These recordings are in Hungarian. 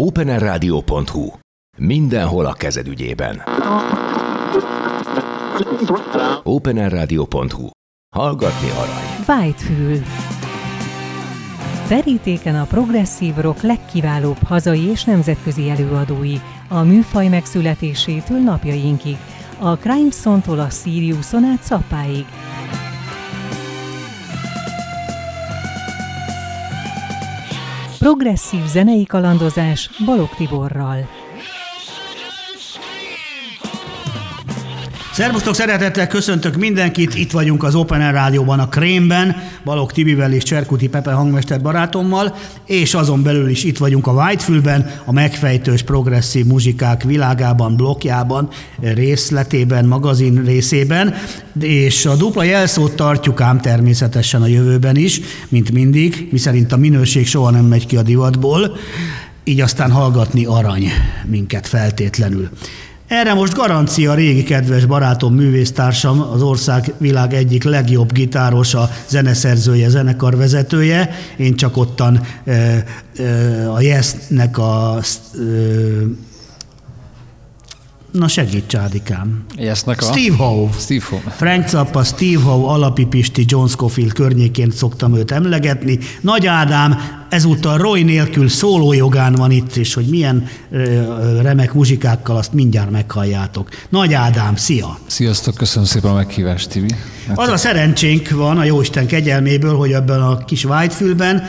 openerradio.hu. Mindenhol a kezed ügyében. openerradio.hu. Hallgatni arany. Whitefül. Verítéken a progresszív rock legkiválóbb hazai és nemzetközi előadói, a műfaj megszületésétől napjainkig, a Crimeson-tól a Siriuson át Szappáig. Progresszív zenei kalandozás Balog Tiborral. Szervusztok, szeretettel köszöntök mindenkit, itt vagyunk az Open Air Rádióban a Krémben, Balog Tibivel és Cserkuti Pepe hangmester barátommal, és azon belül is itt vagyunk a Whitefülben, a megfejtős progresszív muzsikák világában, blokkjában, részletében, magazin részében, és a dupla jelszót tartjuk ám természetesen a jövőben is, mint mindig, miszerint a minőség soha nem megy ki a divatból, így aztán hallgatni arany minket feltétlenül. Erre most garancia régi kedves barátom, művésztársam, az ország világ egyik legjobb gitárosa, zeneszerzője, zenekarvezetője. Én csak ottan e, e, a Yes-nek a e, Na segíts, Csádikám. Yes-nek a... Steve Howe. Steve Howe. Frank Zappa, Steve Howe, Alapi Pisti, John Scofield környékén szoktam őt emlegetni. Nagy Ádám ezúttal Roy nélkül szólójogán van itt, és hogy milyen remek muzsikákkal, azt mindjárt meghalljátok. Nagy Ádám, szia! Sziasztok, köszönöm szépen a meghívást, Tibi. Az a szerencsénk van a Jóisten kegyelméből, hogy ebben a kis Whitefülben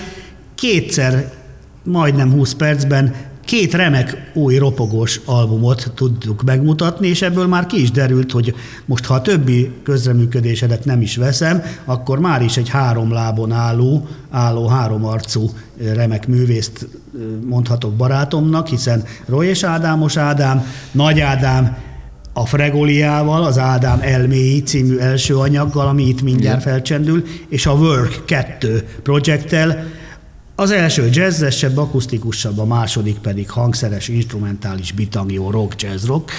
kétszer, majdnem 20 percben két remek új ropogós albumot tudtuk megmutatni, és ebből már ki is derült, hogy most ha a többi közreműködésedet nem is veszem, akkor már is egy három lábon álló, álló három arcú remek művészt mondhatok barátomnak, hiszen Roy és Ádámos Ádám, Nagy Ádám, a Fregoliával, az Ádám elméi című első anyaggal, ami itt mindjárt felcsendül, és a Work 2 projekttel, az első jazzesebb, akusztikusabb, a második pedig hangszeres, instrumentális, bitangió, rock, jazz rock,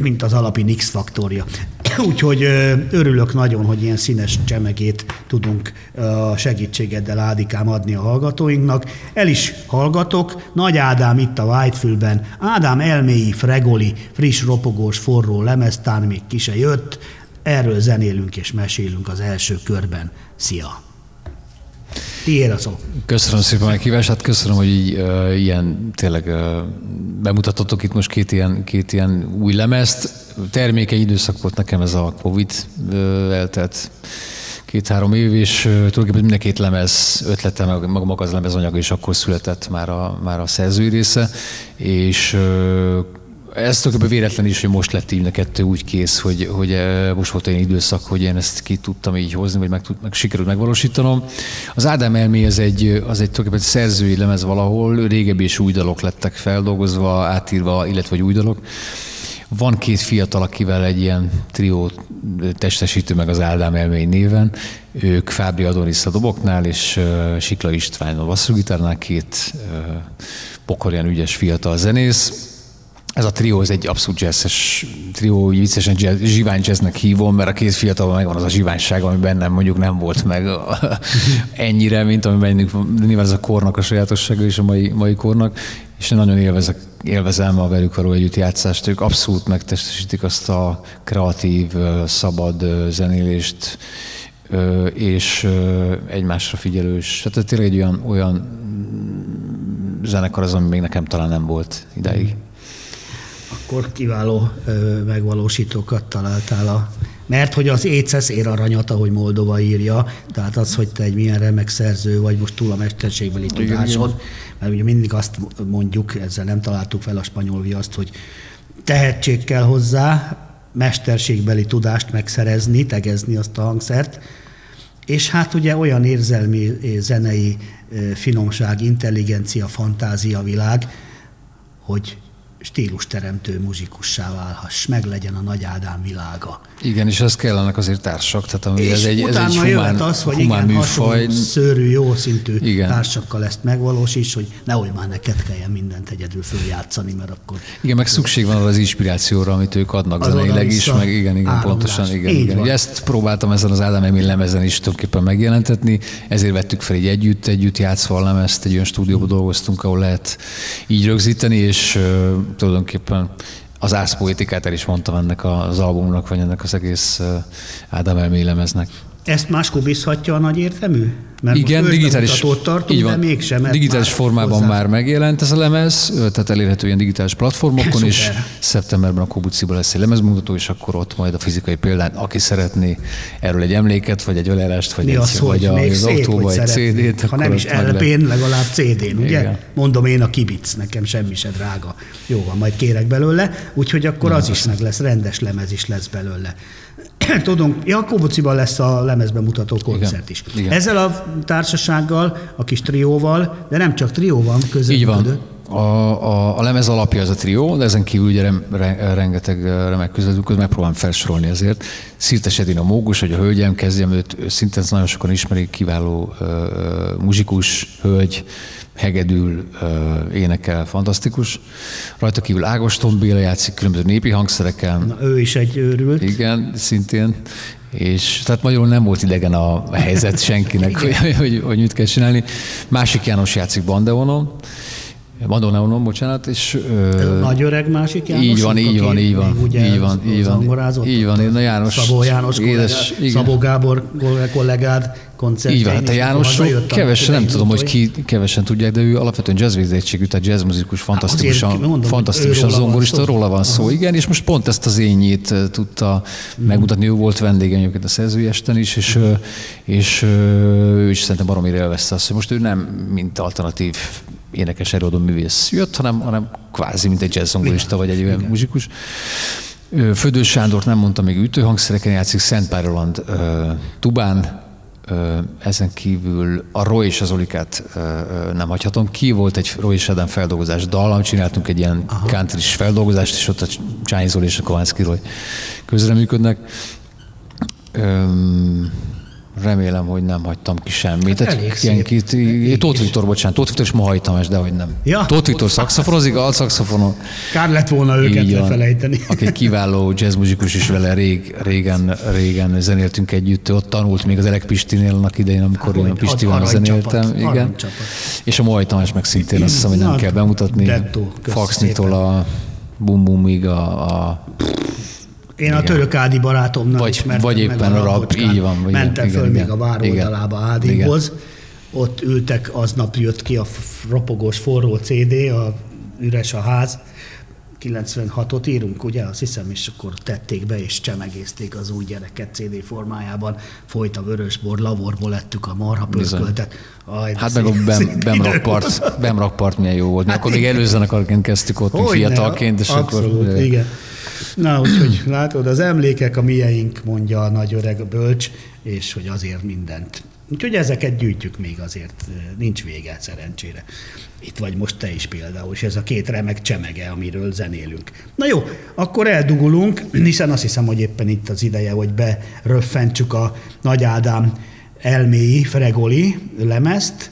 mint az alapi Nix faktorja. Úgyhogy örülök nagyon, hogy ilyen színes csemegét tudunk a segítségeddel Ádikám adni a hallgatóinknak. El is hallgatok. Nagy Ádám itt a Whitefülben. Ádám elméi, fregoli, friss, ropogós, forró lemeztán még ki se jött. Erről zenélünk és mesélünk az első körben. Szia! Tiéd a szó. Köszönöm szépen a meghívást, hát köszönöm, hogy így, uh, ilyen tényleg uh, bemutattatok itt most két ilyen, két ilyen új lemezt. Termékeny időszak volt nekem ez a Covid uh, eltelt két-három év, és tulajdonképpen mind a két lemez ötlete, meg maga az lemezanyag is akkor született már a, már a szerzői része, és ez tulajdonképpen véletlen is, hogy most lett így kettő úgy kész, hogy, hogy eh, most volt olyan időszak, hogy én ezt ki tudtam így hozni, vagy meg, tud, meg sikerült megvalósítanom. Az Ádám elmé az egy, az egy tulajdonképpen szerzői lemez valahol, régebbi és új dalok lettek feldolgozva, átírva, illetve vagy új dalok. Van két fiatal, akivel egy ilyen trió testesítő meg az Ádám elmény néven. Ők Fábri Adonis a doboknál, és uh, Sikla István a basszugitárnál, két uh, pokorján ügyes fiatal zenész ez a trió, ez egy abszolút jazzes trió, viccesen jazz, zsivány jazznek hívom, mert a két fiatalban megvan az a zsiványság, ami bennem mondjuk nem volt meg ennyire, mint ami bennünk, nyilván ez a kornak a sajátossága és a mai, mai kornak, és én nagyon élvezek, élvezem a velük való együttjátszást. Ők abszolút megtestesítik azt a kreatív, szabad zenélést, és egymásra figyelős. Tehát tényleg egy olyan, olyan zenekar az, ami még nekem talán nem volt ideig akkor kiváló megvalósítókat találtál a mert hogy az écesz ér aranyat, ahogy Moldova írja, tehát az, hogy te egy milyen remek szerző vagy most túl a mesterségbeli tudásod, mert ugye mindig azt mondjuk, ezzel nem találtuk fel a spanyol viaszt, hogy tehetség kell hozzá, mesterségbeli tudást megszerezni, tegezni azt a hangszert, és hát ugye olyan érzelmi, zenei finomság, intelligencia, fantázia világ, hogy stílusteremtő muzikussá válhass, meg legyen a Nagy Ádám világa. Igen, és ez kellenek azért társak, tehát ami ez egy, ez egy humán, az, hogy humán igen, műfaj. szőrű, jó szintű igen. társakkal ezt megvalósíts, hogy nehogy már neked kelljen mindent egyedül följátszani, mert akkor... Igen, meg szükség van az inspirációra, amit ők adnak az zeneileg is, meg igen, igen, pontosan, igen. igen. Ugye ezt próbáltam ezen az Ádám Emil lemezen is tulajdonképpen megjelentetni, ezért vettük fel egy együtt, együtt játszva a lemezt, egy olyan stúdióban dolgoztunk, ahol lehet így rögzíteni, és tulajdonképpen az árszpoetikát el is mondtam ennek az albumnak, vagy ennek az egész Ádám elmélemeznek. Ezt máskor bízhatja a nagy értemű? Mert Igen, digitális, tartunk, így van, de mégsem. Digitális formában hozzá. már megjelent ez a lemez, tehát elérhető ilyen digitális platformokon, és szeptemberben a Kobuciban lesz egy lemezmutató, és akkor ott majd a fizikai példán, aki szeretné erről egy emléket, vagy egy ölerást, vagy, egy, az, vagy a, az autóba egy CD-t. Ha nem is LP-n, legalább CD-n, ugye? Igen. Mondom én a kibic, nekem semmi se drága. Jó van, majd kérek belőle, úgyhogy akkor Na, az is meg lesz, rendes lemez is lesz belőle. Tudunk, Jakobociban lesz a lemezben mutató koncert is. Igen. Ezzel a társasággal, a kis trióval, de nem csak trió van között. Így van. A, a, a lemez alapja az a trió, de ezen kívül ugye rem, re, rengeteg remek közvetünk, megpróbálom felsorolni ezért. Szirtes Edina Mógus, hogy a hölgyem kezdjem, őt szintén nagyon sokan ismerik, kiváló uh, muzsikus hölgy, hegedül, énekel, fantasztikus. Rajta kívül Ágoston Béla játszik különböző népi hangszerekkel. Na, ő is egy őrült. Igen, szintén. És tehát magyarul nem volt idegen a helyzet senkinek, hogy, hogy, hogy, mit kell csinálni. Másik János játszik Bandeonon, Madoneonon, bocsánat, és... Ö, Nagy öreg másik János? Így van, így van, így van, így van, így van, így van, na János. Szabó János édes, kollégá, Szabó Gábor kollégád koncertjein. Így van, hát a Jánosról kevesen, nem tudom, hogy ki kevesen tudják, de ő alapvetően jazzvégzettségű, tehát jazzmuzikus, fantasztikusan, mondom, fantasztikusan zongorista, róla van szó. Igen, és most pont ezt az ényét tudta mm. megmutatni, ő volt vendégem egyébként a szerzői esten is, és, és ő is szerintem baromira élvezte azt, hogy most ő nem mint alternatív énekes előadó művész jött, hanem, hanem kvázi, mint egy jazzzongorista vagy egy olyan muzsikus. Födős Sándort nem mondta, még ütőhangszereken játszik, Szent Pároland tubán, ezen kívül a Roy és az Olikát nem hagyhatom ki. Volt egy Roy és Eden feldolgozás dal, csináltunk egy ilyen country feldolgozást, és ott a Csányi Zoli és a Kovánszki Roy közreműködnek. Remélem, hogy nem hagytam ki semmit. Hát elég ilyen kit, Tóth Viktor, bocsánat, Tóth Viktor ma hagytam de hogy nem. Ja. Tóth Viktor szakszafonozik, alt szakszafonon. Kár lett volna őket lefelejteni. Aki egy kiváló jazzmuzikus is vele rég, régen, régen zenéltünk együtt. Ott tanult még az Elek Pistinél annak idején, amikor hát, én a Pistivel zenéltem. Igen. És a Moai Tamás meg szintén azt hiszem, hogy nem kell bemutatni. Faxnitól a Bum Bumig a, a én igen. a török Ádi barátomnak vagy, ismertem vagy éppen meg a, rab, így van. Vagy Mentem igen, föl igen, még a vároldalába Ádihoz. Ott ültek, aznap jött ki a ropogós forró CD, a üres a ház, 96-ot írunk, ugye, azt hiszem, és akkor tették be, és csemegézték az új gyereket CD formájában, folyt a vörösbor, lavorból lettük a marha pörköltet. Aj, hát meg a Bem, Bemrakpart, Bemrakpart milyen jó volt. Hát akkor még előzenekarként kezdtük ott, hogy fiatalként, és abszolút, akkor... igen. Na, úgyhogy látod, az emlékek a mieink, mondja a nagy öreg bölcs, és hogy azért mindent. Úgyhogy ezeket gyűjtjük még azért, nincs vége szerencsére. Itt vagy most te is például, és ez a két remek csemege, amiről zenélünk. Na jó, akkor eldugulunk, hiszen azt hiszem, hogy éppen itt az ideje, hogy beröffentsük a Nagy Ádám elméi Fregoli lemezt,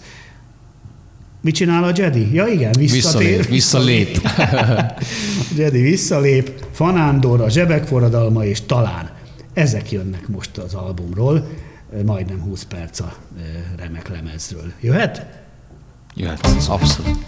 Mit csinál a Jedi? Ja igen, visszatér. Visszalép. visszalép. Jedi visszalép, Fanándor, a Zsebek forradalma és talán. Ezek jönnek most az albumról, majdnem 20 perc a remek lemezről. Jöhet? Jöhet, abszolút.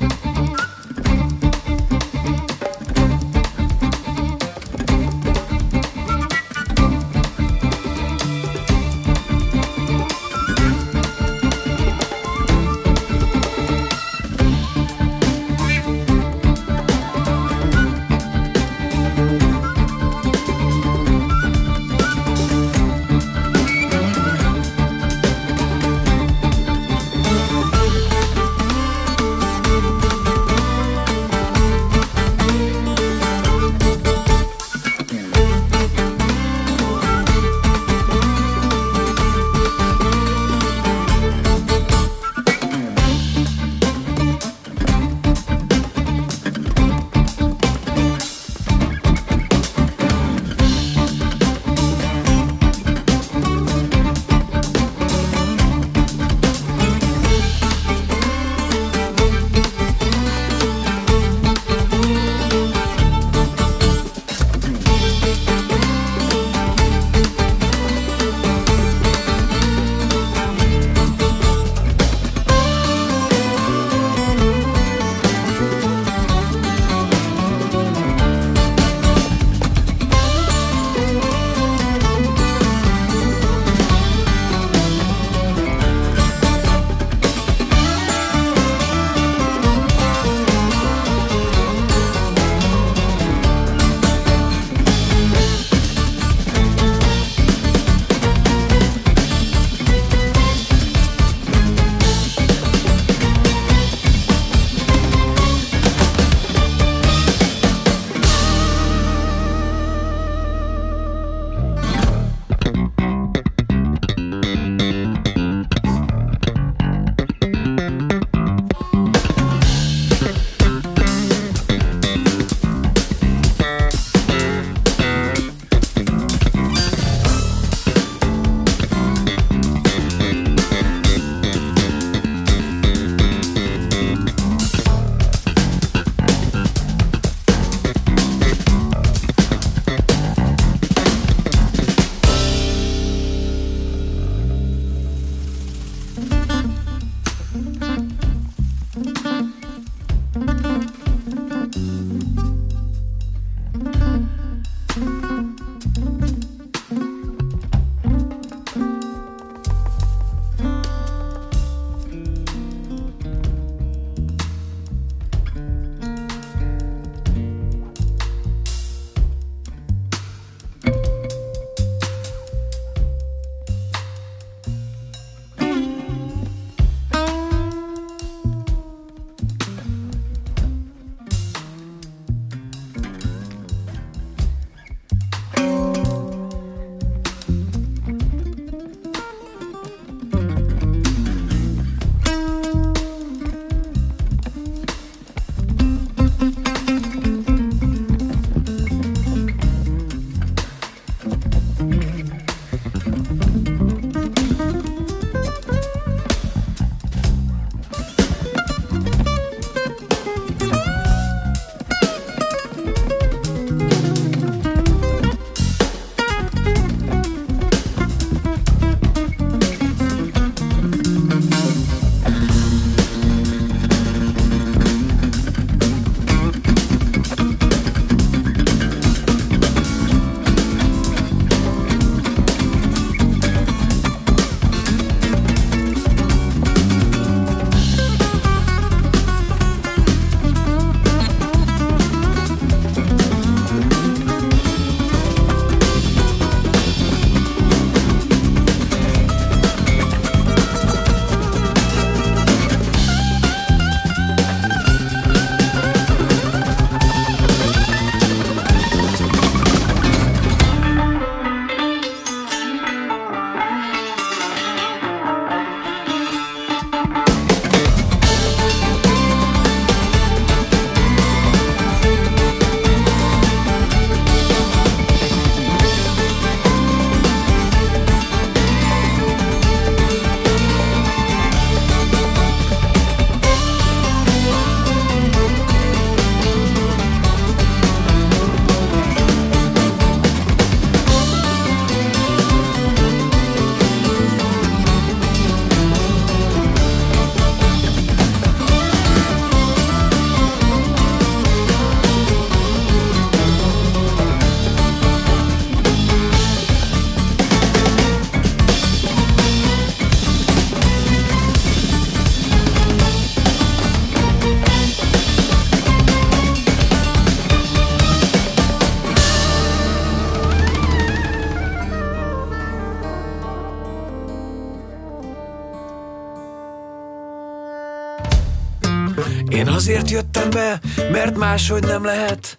Máshogy nem lehet.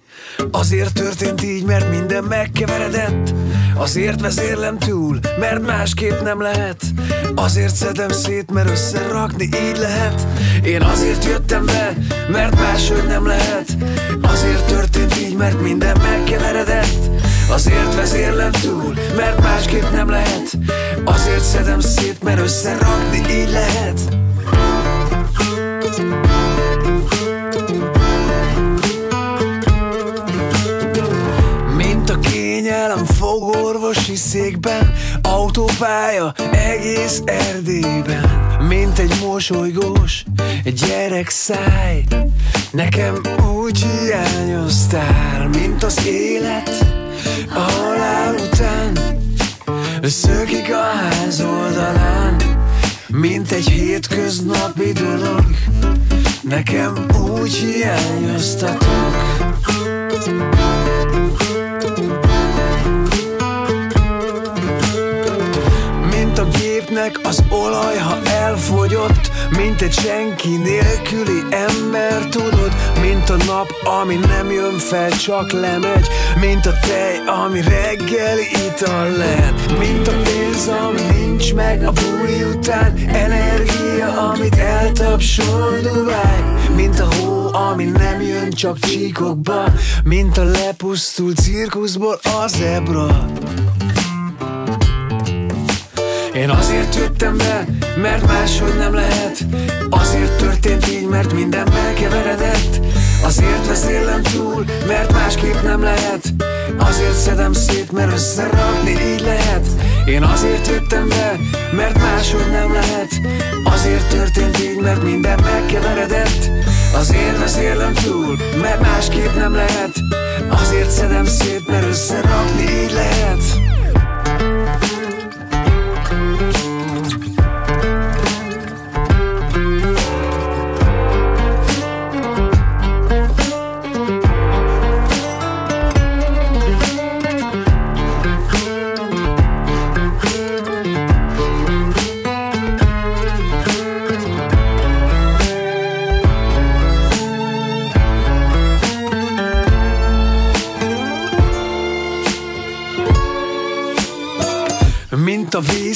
Azért történt így, mert minden megkeveredett. Azért vezérlem túl, mert másképp nem lehet. Azért szedem szét, mert összerakni így lehet. Én azért jöttem be, mert máshogy nem lehet. Azért történt így, mert minden megkeveredett. Azért vezérlem túl, mert másképp nem lehet. Azért szedem szét, mert összerakni így lehet Autópálya egész Erdélyben Mint egy mosolygós gyerek száj. Nekem úgy hiányoztál Mint az élet a halál után. Szökik a ház oldalán Mint egy hétköznapi dolog. Nekem úgy hiányoztatok gépnek az olaj, ha elfogyott Mint egy senki nélküli ember, tudod? Mint a nap, ami nem jön fel, csak lemegy. Mint a tej, ami reggeli ital lehet. Mint a pénz, ami nincs meg a buli után Energia, amit eltapsol Dubai Mint a hó, ami nem jön csak csíkokba. Mint a lepusztult cirkuszból a zebra én azért jöttem be, mert máshogy nem lehet. Azért történt így, mert minden megkeveredett Azért vezélem túl, mert másképp nem lehet. Azért szedem szét, mert összerakni így lehet. Én azért jöttem be, mert máshogy nem lehet. Azért történt így, mert minden megkeveredett Azért vezélem túl, mert másképp nem lehet. Azért szedem szét, mert összerakni így lehet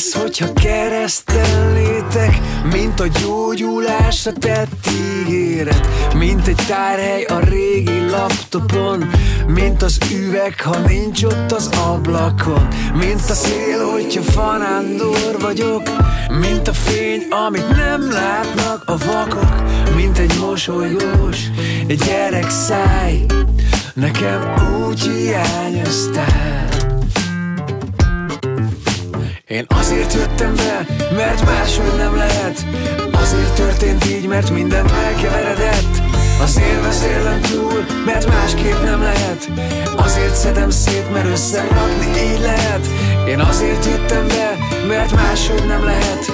Víz, hogyha keresztel létek Mint a gyógyulásra tett ígéret Mint egy tárhely a régi laptopon Mint az üveg, ha nincs ott az ablakon Mint a szél, hogyha fanándor vagyok Mint a fény, amit nem látnak a vakok Mint egy mosolygós, egy gyerek száj Nekem úgy hiányoztál én azért jöttem be, mert máshogy nem lehet. Azért történt így, mert minden megkeveredett Azért beszélem túl, mert másképp nem lehet. Azért szedem szét, mert összerakni így lehet. Én azért jöttem be, mert máshogy nem lehet.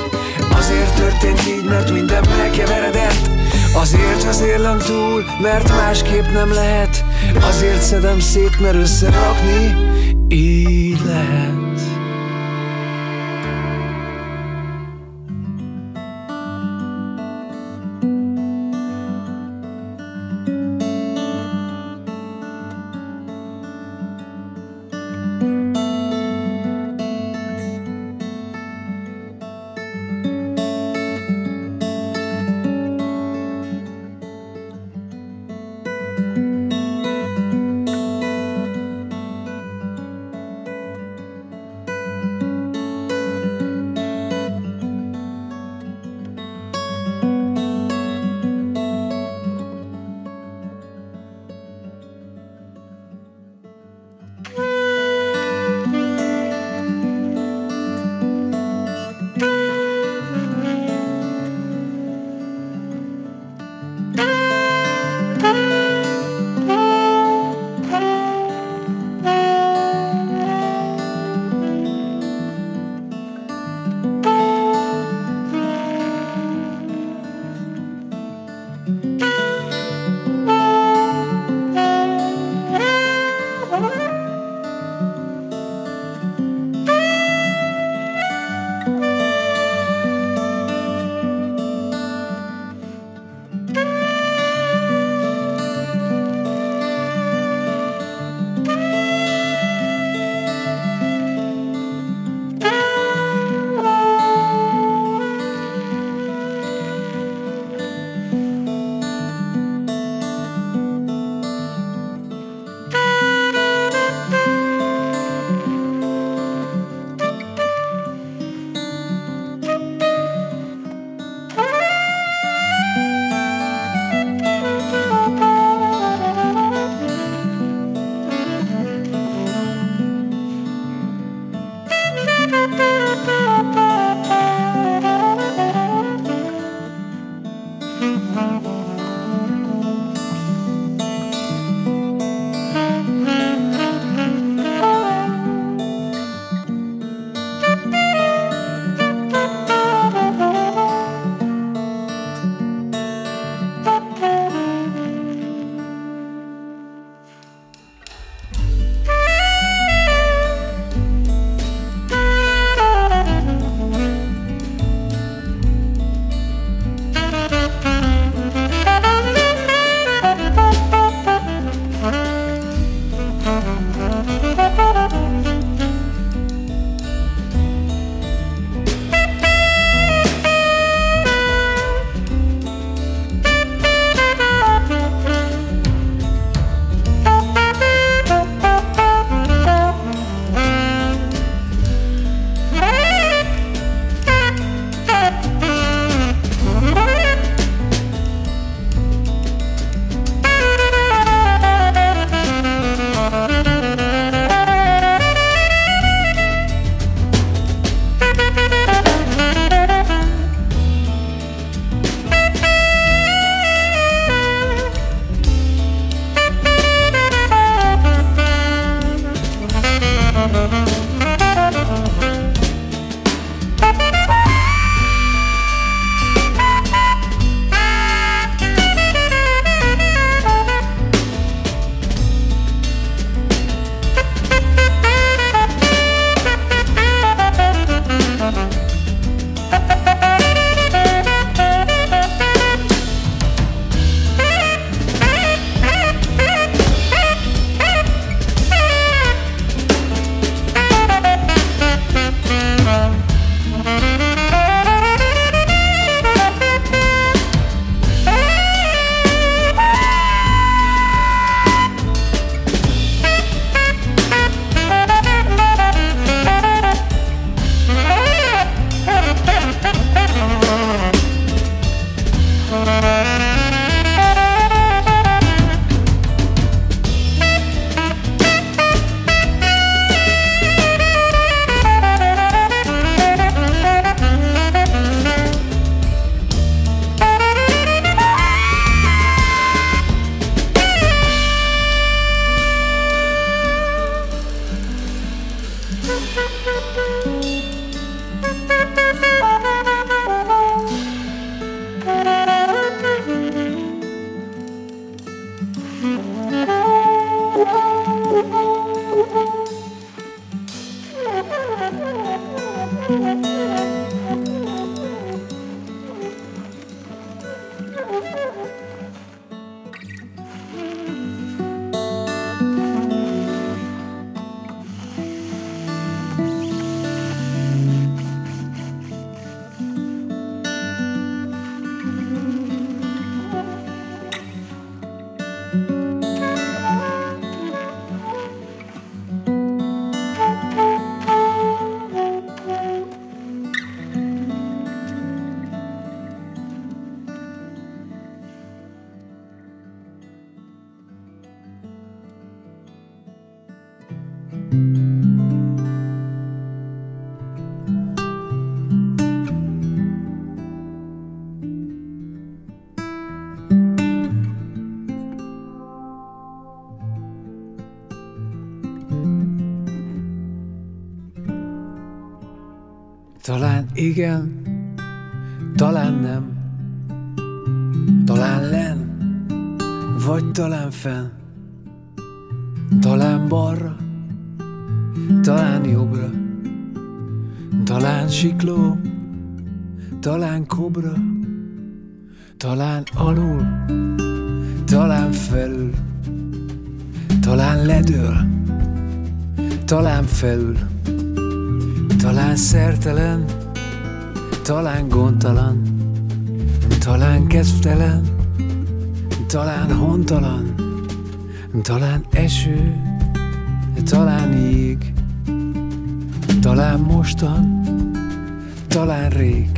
Azért történt így, mert minden megkeveredett Azért vezérlem túl, mert másképp nem lehet. Azért szedem szét, mert összerakni így lehet igen, talán nem, talán len, vagy talán fenn, talán balra, talán jobbra, talán sikló, talán kobra, talán alul, talán felül, talán ledől, talán felül, talán szertelen, talán gondtalan, talán kezdtelen, talán hontalan, talán eső, talán jég, talán mostan, talán rég,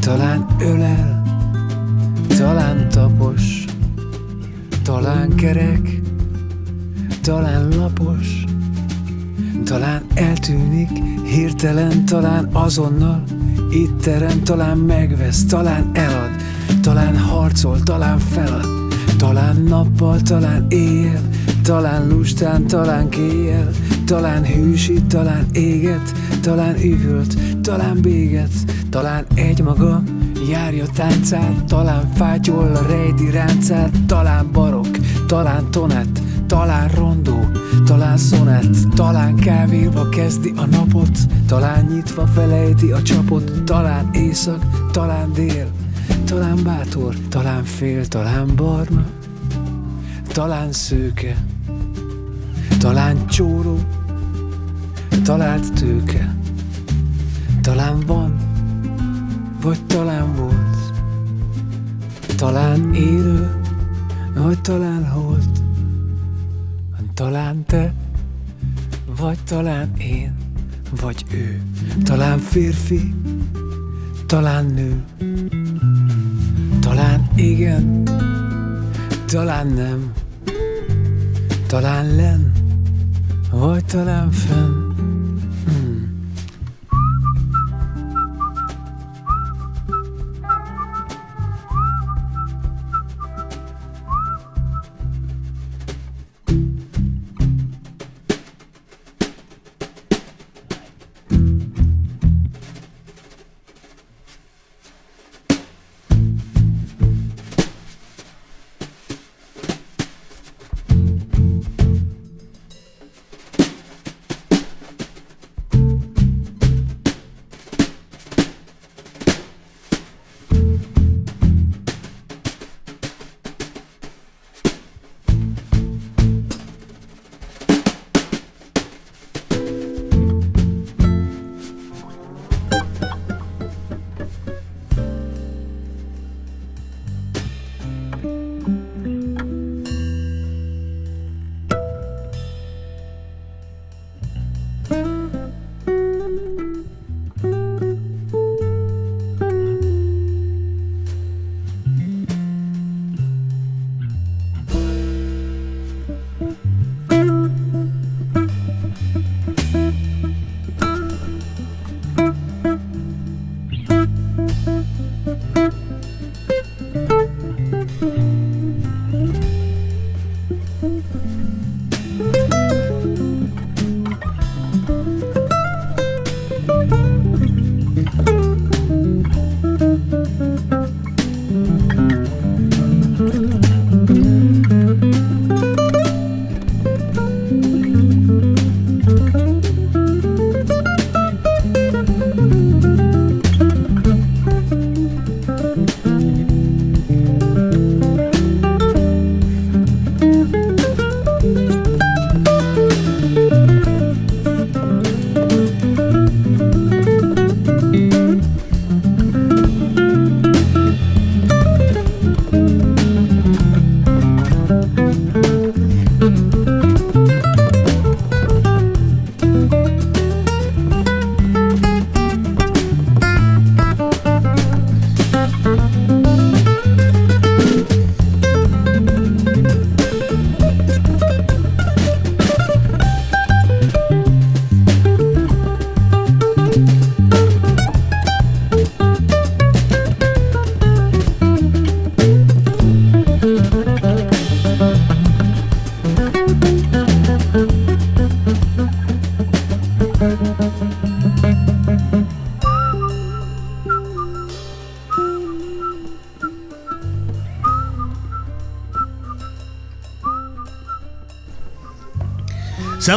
talán ölel, talán tapos, talán kerek, talán lapos, talán eltűnik, hirtelen, talán azonnal, itt talán megvesz, talán elad, talán harcol, talán felad, talán nappal, talán éjjel, talán lustán, talán kéjjel, talán hűsít, talán éget, talán üvölt, talán béget, talán egymaga járja táncát, talán fátyol a rejti ráncát, talán barok, talán tonett, talán rondó, talán szonett, talán kávéva kezdi a napot, talán nyitva felejti a csapot, talán éjszak, talán dél, talán bátor, talán fél, talán barna, talán szőke, talán csóró, talált tőke, talán van, vagy talán volt, talán élő, vagy talán holt, talán te, vagy talán én, vagy ő, talán férfi, talán nő, talán igen, talán nem, talán len, vagy talán fenn.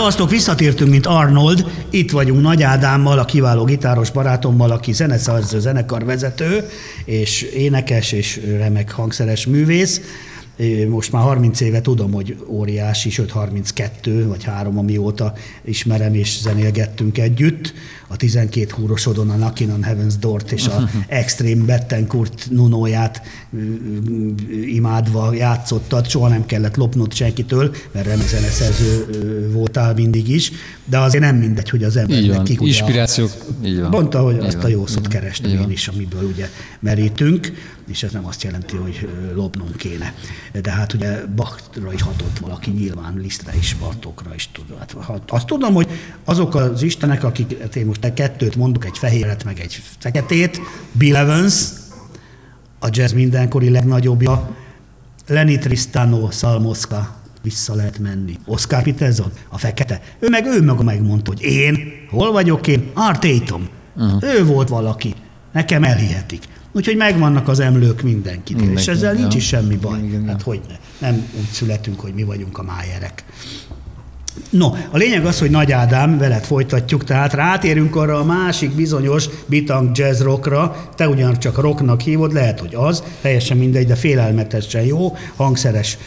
Szevasztok, visszatértünk, mint Arnold. Itt vagyunk Nagy Ádámmal, a kiváló gitáros barátommal, aki zeneszerző, zenekarvezető, és énekes, és remek hangszeres művész. Most már 30 éve tudom, hogy óriási, sőt 32 vagy 3, amióta ismerem és zenélgettünk együtt. A 12 húrosodon a Knockin' on Heaven's Door-t és a Extreme Bettencourt nunóját imádva játszottad, soha nem kellett lopnod senkitől, mert zeneszerző voltál mindig is, de azért nem mindegy, hogy az embernek ki Inspirációk, a, így van. Mondta, hogy így azt van. a jó szót kerestem én is, amiből ugye merítünk és ez nem azt jelenti, hogy lopnunk kéne. De hát ugye Bachra is hatott valaki, nyilván Lisztre is, Bartókra is tud. Hát, azt tudom, hogy azok az istenek, akik, hát én most kettőt mondok, egy fehéret, meg egy feketét, Bill Evans, a jazz mindenkori legnagyobbja, Lenny Tristano, Salmoska, vissza lehet menni. Oscar Peterson, a fekete. Ő meg ő maga megmondta, hogy én, hol vagyok én? Art Tatum. Uh-huh. Ő volt valaki. Nekem elhihetik. Úgyhogy megvannak az emlők mindenkinél, Mindenki, és ezzel nincs is semmi baj. Igen, hát hogy ne? Nem úgy születünk, hogy mi vagyunk a májerek. No, a lényeg az, hogy Nagy Ádám, veled folytatjuk, tehát rátérünk arra a másik bizonyos bitang jazz rockra, te ugyancsak rocknak hívod, lehet, hogy az, teljesen mindegy, de félelmetesen jó, hangszeres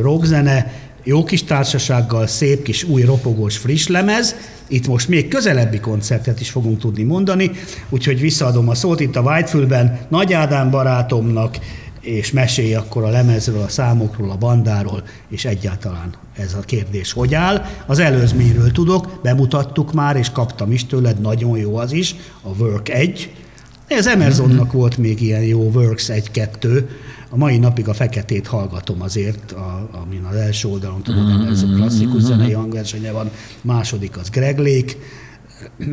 rockzene, jó kis társasággal, szép kis új ropogós friss lemez, itt most még közelebbi koncertet is fogunk tudni mondani, úgyhogy visszaadom a szót itt a Whitefülben Nagy Ádám barátomnak, és mesélj akkor a lemezről, a számokról, a bandáról, és egyáltalán ez a kérdés hogy áll. Az előzményről tudok, bemutattuk már, és kaptam is tőled, nagyon jó az is, a Work 1. Ez Emersonnak volt még ilyen jó Works 1-2, a mai napig a feketét hallgatom azért, a, amin az első oldalon tudom, mm-hmm. ez a klasszikus zenei hangversenye van, második az Greg Lake,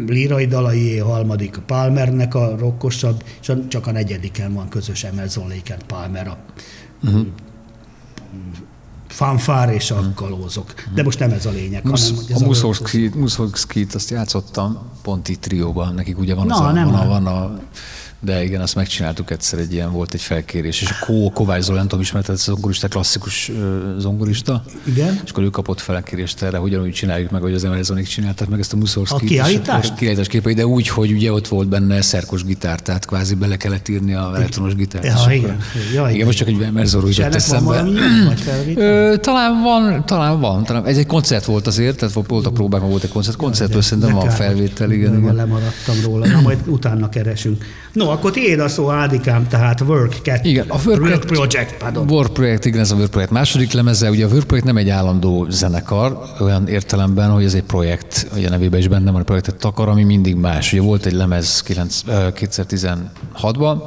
lírai dalai, harmadik a Palmernek a rokkosabb, és csak a negyediken van közös Emerson Lake Palmer a uh-huh. fanfár és a kalózok. De most nem ez a lényeg, Musz, hanem hogy ez a, Muszorgszkit, azt játszottam pont itt trióban, nekik ugye van, Na, az a, nem, van, a, van a de igen, azt megcsináltuk egyszer, egy ilyen volt egy felkérés, és a Kó, Kovács Zolán, nem tudom, ismerted, zongorista, klasszikus zongorista. Igen. És akkor ő kapott felkérést erre, ugyanúgy csináljuk meg, hogy az Emersonik csináltak meg ezt a Muszorszkit. A kiállítást? Kiállítás képei, de úgy, hogy ugye ott volt benne szerkos gitár, tehát kvázi bele kellett írni a elektronos gitárt. Ja, igen. Ja, igen. igen. most csak egy Emerson jutott eszembe. talán van, talán van. Talán. Ez egy koncert volt azért, tehát volt a próbák, volt egy koncert. Koncertől szerintem van felvétel, igen. igen. Lemaradtam róla, na majd utána keresünk. No, akkor tiéd a szó, Ádikám, tehát Work 2. Igen, a Work, Work Project, pardon. Work Project, igen, ez a Work Project második lemeze. Ugye a Work Project nem egy állandó zenekar, olyan értelemben, hogy ez egy projekt, ugye a nevében is benne van, a projektet takar, ami mindig más. Ugye volt egy lemez 2016-ban,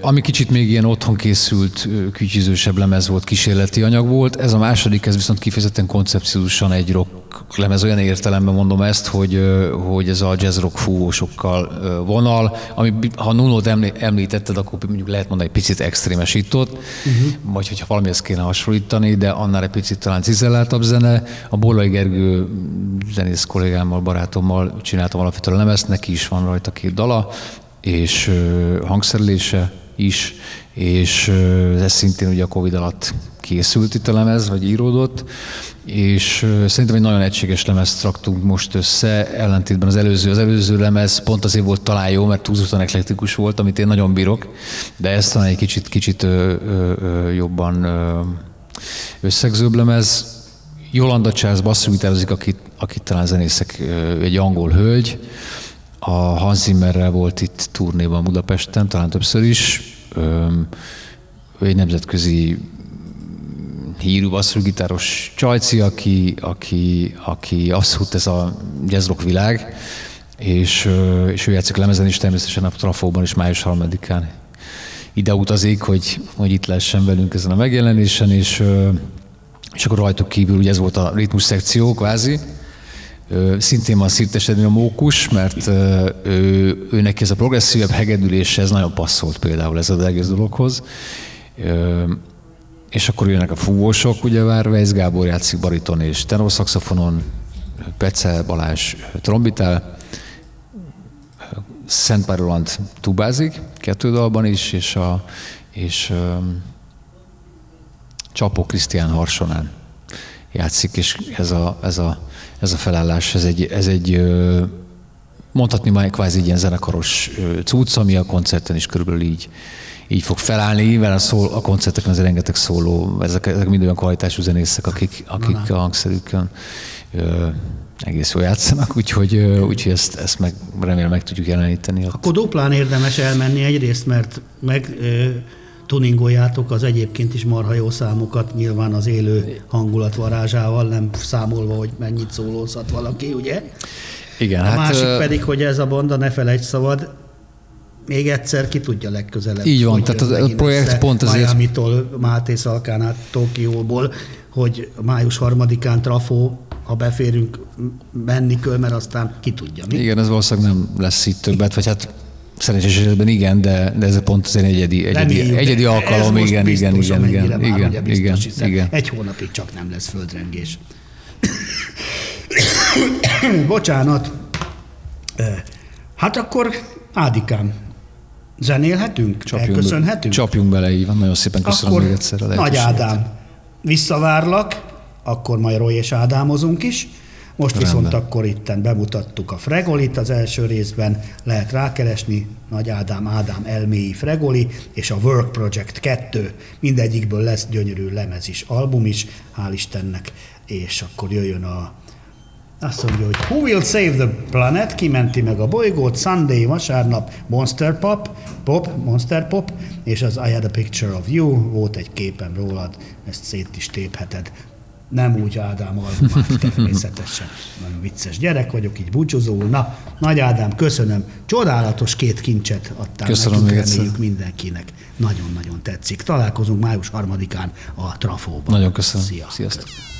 ami kicsit még ilyen otthon készült, kütyüzősebb lemez volt, kísérleti anyag volt. Ez a második, ez viszont kifejezetten koncepciósan egy rock lemez olyan értelemben mondom ezt, hogy, hogy ez a jazz rock fúvósokkal vonal, ami ha Nunót említetted, akkor mondjuk lehet mondani, egy picit extrémesított, uh-huh. vagy hogyha valamihez kéne hasonlítani, de annál egy picit talán cizelláltabb zene. A Bollai Gergő zenész kollégámmal, barátommal csináltam alapvetően a lemezt, neki is van rajta két dala, és hangszerelése is, és ez szintén ugye a Covid alatt készült itt a lemez, vagy íródott, és szerintem egy nagyon egységes lemezt raktunk most össze, ellentétben az előző, az előző lemez pont azért volt talán jó, mert túlzottan eklektikus volt, amit én nagyon bírok, de ez talán egy kicsit, kicsit ö, ö, ö, jobban ö, összegzőbb lemez. Jolanda Charles basszusgitározik, akit, akit talán zenészek, egy angol hölgy, a Hans Zimmerrel volt itt turnéban Budapesten, talán többször is. Egy nemzetközi hírű basszusgitáros csajci, aki, aki, aki abszolút ez a jazzrock világ, és, és ő játszik lemezen is természetesen a Trafóban is május 3-án ide utazik, hogy, hogy itt lehessen velünk ezen a megjelenésen, és, és akkor rajtuk kívül ugye ez volt a ritmus szekció kvázi, Szintén van szirtesedni a mókus, mert ő, ő neki ez a progresszívebb hegedülése, ez nagyon passzolt például ez az egész dologhoz. És akkor jönnek a fúvósok, ugye vár, Weiss Gábor játszik bariton és tenorszaxofonon, Pece Balázs trombitál, Szent Pároland tubázik, kettő dalban is, és, a, és Csapó Krisztián harsonán játszik, és ez a, ez a, ez a felállás, ez egy, ez egy mondhatni már kvázi ilyen zenekaros cucc, ami a koncerten is körülbelül így, így fog felállni, mert a, szól, a koncerteken az rengeteg szóló, ezek, ezek mind olyan kvalitású zenészek, akik, akik a hangszerükön ö, egész jól játszanak, úgyhogy, úgyhogy ezt, ezt meg, remélem meg tudjuk jeleníteni. Akkor duplán érdemes elmenni egyrészt, mert meg ö, tuningoljátok az egyébként is marha jó számokat, nyilván az élő hangulat varázsával, nem számolva, hogy mennyit szólózhat valaki, ugye? Igen, a hát, másik pedig, hogy ez a banda, ne felejts szabad, még egyszer ki tudja legközelebb. Így van, tehát a, a projekt pont azért... Miami-tól, Máté Szalkán át Tokióból, hogy május harmadikán trafó, ha beférünk, menni kell, mert aztán ki tudja mi. Igen, ez valószínűleg nem lesz itt többet, vagy hát Szerencsés esetben igen, de, de ez pont az egyedi, egyedi, egyedi alkalom, igen, biztos, igen, igen, igen, már, igen, biztos, igen, hiszen igen. Egy hónapig csak nem lesz földrengés. Bocsánat. Hát akkor Ádikám, zenélhetünk? Csapjunk Elköszönhetünk? Csapjunk bele, így van. Nagyon szépen köszönöm akkor még egyszer a Nagy Ádám, visszavárlak, akkor majd Roy és Ádámozunk is. Most Rendben. viszont akkor itten bemutattuk a Fregolit az első részben, lehet rákeresni, Nagy Ádám, Ádám elméi Fregoli, és a Work Project 2, mindegyikből lesz gyönyörű lemez is, album is, hál' Istennek, és akkor jöjjön a azt mondja, hogy Who will save the planet? Kimenti meg a bolygót. Sunday, vasárnap, Monster Pop, Pop, Monster Pop, és az I had a picture of you, volt egy képem rólad, ezt szét is tépheted. Nem úgy Ádám Almát természetesen. Nagyon vicces gyerek vagyok, így búcsúzóul. Na, Nagy Ádám, köszönöm. Csodálatos két kincset adtál köszönöm nekünk, reméljük mindenkinek. Nagyon-nagyon tetszik. Találkozunk május harmadikán a Trafóban. Nagyon köszönöm. Szia. Sziasztok.